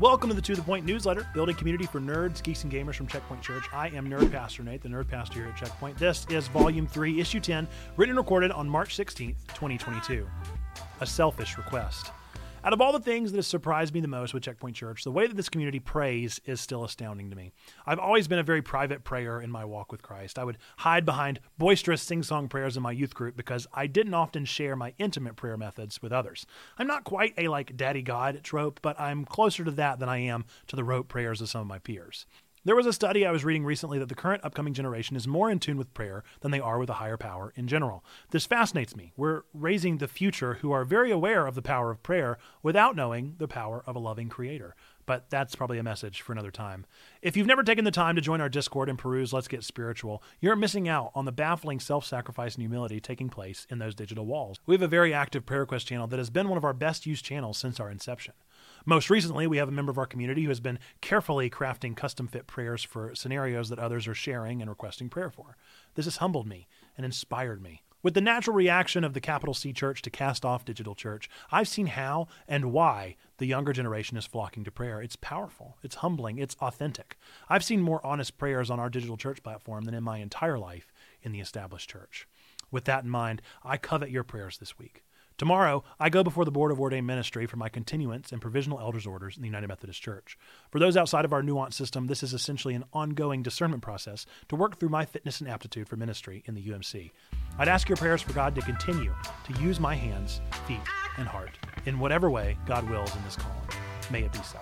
Welcome to the To The Point newsletter, building community for nerds, geeks, and gamers from Checkpoint Church. I am Nerd Pastor Nate, the Nerd Pastor here at Checkpoint. This is Volume 3, Issue 10, written and recorded on March 16th, 2022. A selfish request. Out of all the things that have surprised me the most with Checkpoint Church, the way that this community prays is still astounding to me. I've always been a very private prayer in my walk with Christ. I would hide behind boisterous sing song prayers in my youth group because I didn't often share my intimate prayer methods with others. I'm not quite a like daddy God trope, but I'm closer to that than I am to the rote prayers of some of my peers. There was a study I was reading recently that the current upcoming generation is more in tune with prayer than they are with a higher power in general. This fascinates me. We're raising the future who are very aware of the power of prayer without knowing the power of a loving creator. But that's probably a message for another time. If you've never taken the time to join our Discord and peruse Let's Get Spiritual, you're missing out on the baffling self sacrifice and humility taking place in those digital walls. We have a very active prayer request channel that has been one of our best used channels since our inception. Most recently, we have a member of our community who has been carefully crafting custom fit prayers for scenarios that others are sharing and requesting prayer for. This has humbled me and inspired me. With the natural reaction of the capital C church to cast off digital church, I've seen how and why the younger generation is flocking to prayer. It's powerful, it's humbling, it's authentic. I've seen more honest prayers on our digital church platform than in my entire life in the established church. With that in mind, I covet your prayers this week. Tomorrow, I go before the Board of Ordained Ministry for my continuance and provisional elders' orders in the United Methodist Church. For those outside of our nuanced system, this is essentially an ongoing discernment process to work through my fitness and aptitude for ministry in the UMC. I'd ask your prayers for God to continue to use my hands, feet, and heart in whatever way God wills in this calling. May it be so.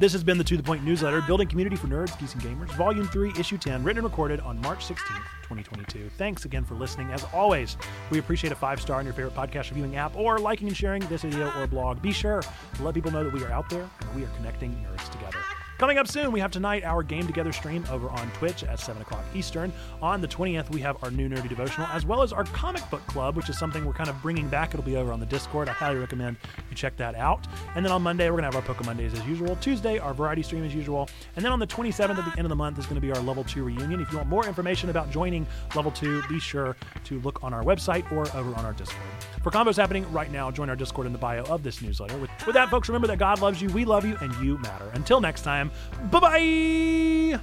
This has been the To The Point newsletter, Building Community for Nerds, Geeks, and Gamers, Volume 3, Issue 10, written and recorded on March 16th, 2022. Thanks again for listening. As always, we appreciate a five star on your favorite podcast reviewing app or liking and sharing this video or blog. Be sure to let people know that we are out there and we are connecting nerds together. Coming up soon, we have tonight our Game Together stream over on Twitch at 7 o'clock Eastern. On the 20th, we have our new Nerdy Devotional, as well as our Comic Book Club, which is something we're kind of bringing back. It'll be over on the Discord. I highly recommend you check that out. And then on Monday, we're going to have our Pokemon Mondays as usual. Tuesday, our Variety stream as usual. And then on the 27th, at the end of the month, is going to be our Level 2 reunion. If you want more information about joining Level 2, be sure to look on our website or over on our Discord. For combos happening right now, join our Discord in the bio of this newsletter. With, with that, folks, remember that God loves you, we love you, and you matter. Until next time, bye bye!